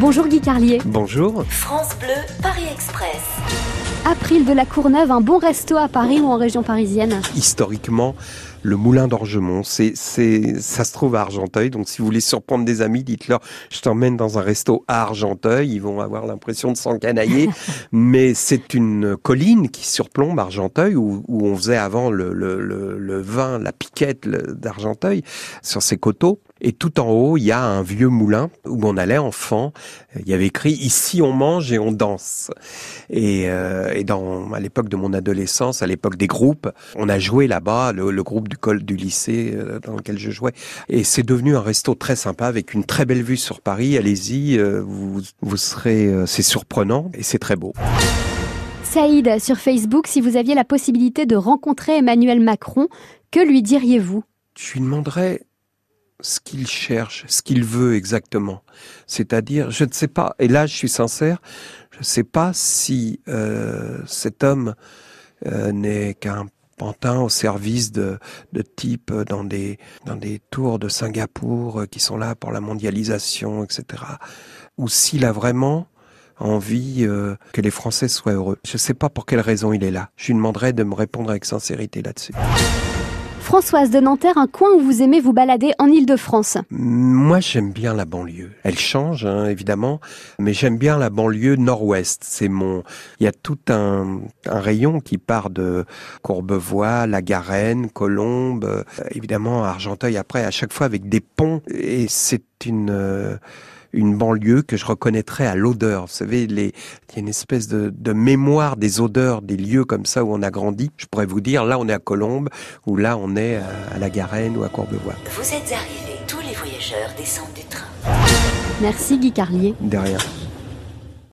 Bonjour Guy Carlier. Bonjour. France Bleu, Paris Express. April de la Courneuve, un bon resto à Paris ou en région parisienne Historiquement, le moulin d'Orgemont, c'est, c'est, ça se trouve à Argenteuil. Donc, si vous voulez surprendre des amis, dites-leur, je t'emmène dans un resto à Argenteuil. Ils vont avoir l'impression de s'encanailler. Mais c'est une colline qui surplombe Argenteuil, où, où on faisait avant le, le, le, le vin, la piquette d'Argenteuil, sur ces coteaux. Et tout en haut, il y a un vieux moulin où on allait enfant. Il y avait écrit ici on mange et on danse. Et, euh, et dans à l'époque de mon adolescence, à l'époque des groupes, on a joué là-bas, le, le, groupe du col du lycée euh, dans lequel je jouais. Et c'est devenu un resto très sympa avec une très belle vue sur Paris. Allez-y, euh, vous, vous serez, euh, c'est surprenant et c'est très beau. Saïd, sur Facebook, si vous aviez la possibilité de rencontrer Emmanuel Macron, que lui diriez-vous? Je lui demanderais ce qu'il cherche, ce qu'il veut exactement. C'est-à-dire, je ne sais pas, et là je suis sincère, je ne sais pas si euh, cet homme euh, n'est qu'un pantin au service de, de types dans des, dans des tours de Singapour euh, qui sont là pour la mondialisation, etc. Ou s'il a vraiment envie euh, que les Français soient heureux. Je ne sais pas pour quelle raison il est là. Je lui demanderai de me répondre avec sincérité là-dessus. Françoise de Nanterre, un coin où vous aimez vous balader en Ile-de-France Moi, j'aime bien la banlieue. Elle change, hein, évidemment, mais j'aime bien la banlieue nord-ouest. C'est mon. Il y a tout un, rayon qui part de Courbevoie, La Garenne, Colombes, euh, évidemment Argenteuil. Après, à chaque fois avec des ponts, et c'est une. Euh, une banlieue que je reconnaîtrais à l'odeur. Vous savez, les, il y a une espèce de, de, mémoire des odeurs des lieux comme ça où on a grandi. Je pourrais vous dire, là on est à Colombes, ou là on est à, à la Garenne ou à Courbevoie. Vous êtes arrivés, tous les voyageurs descendent du train. Merci Guy Carlier. De rien.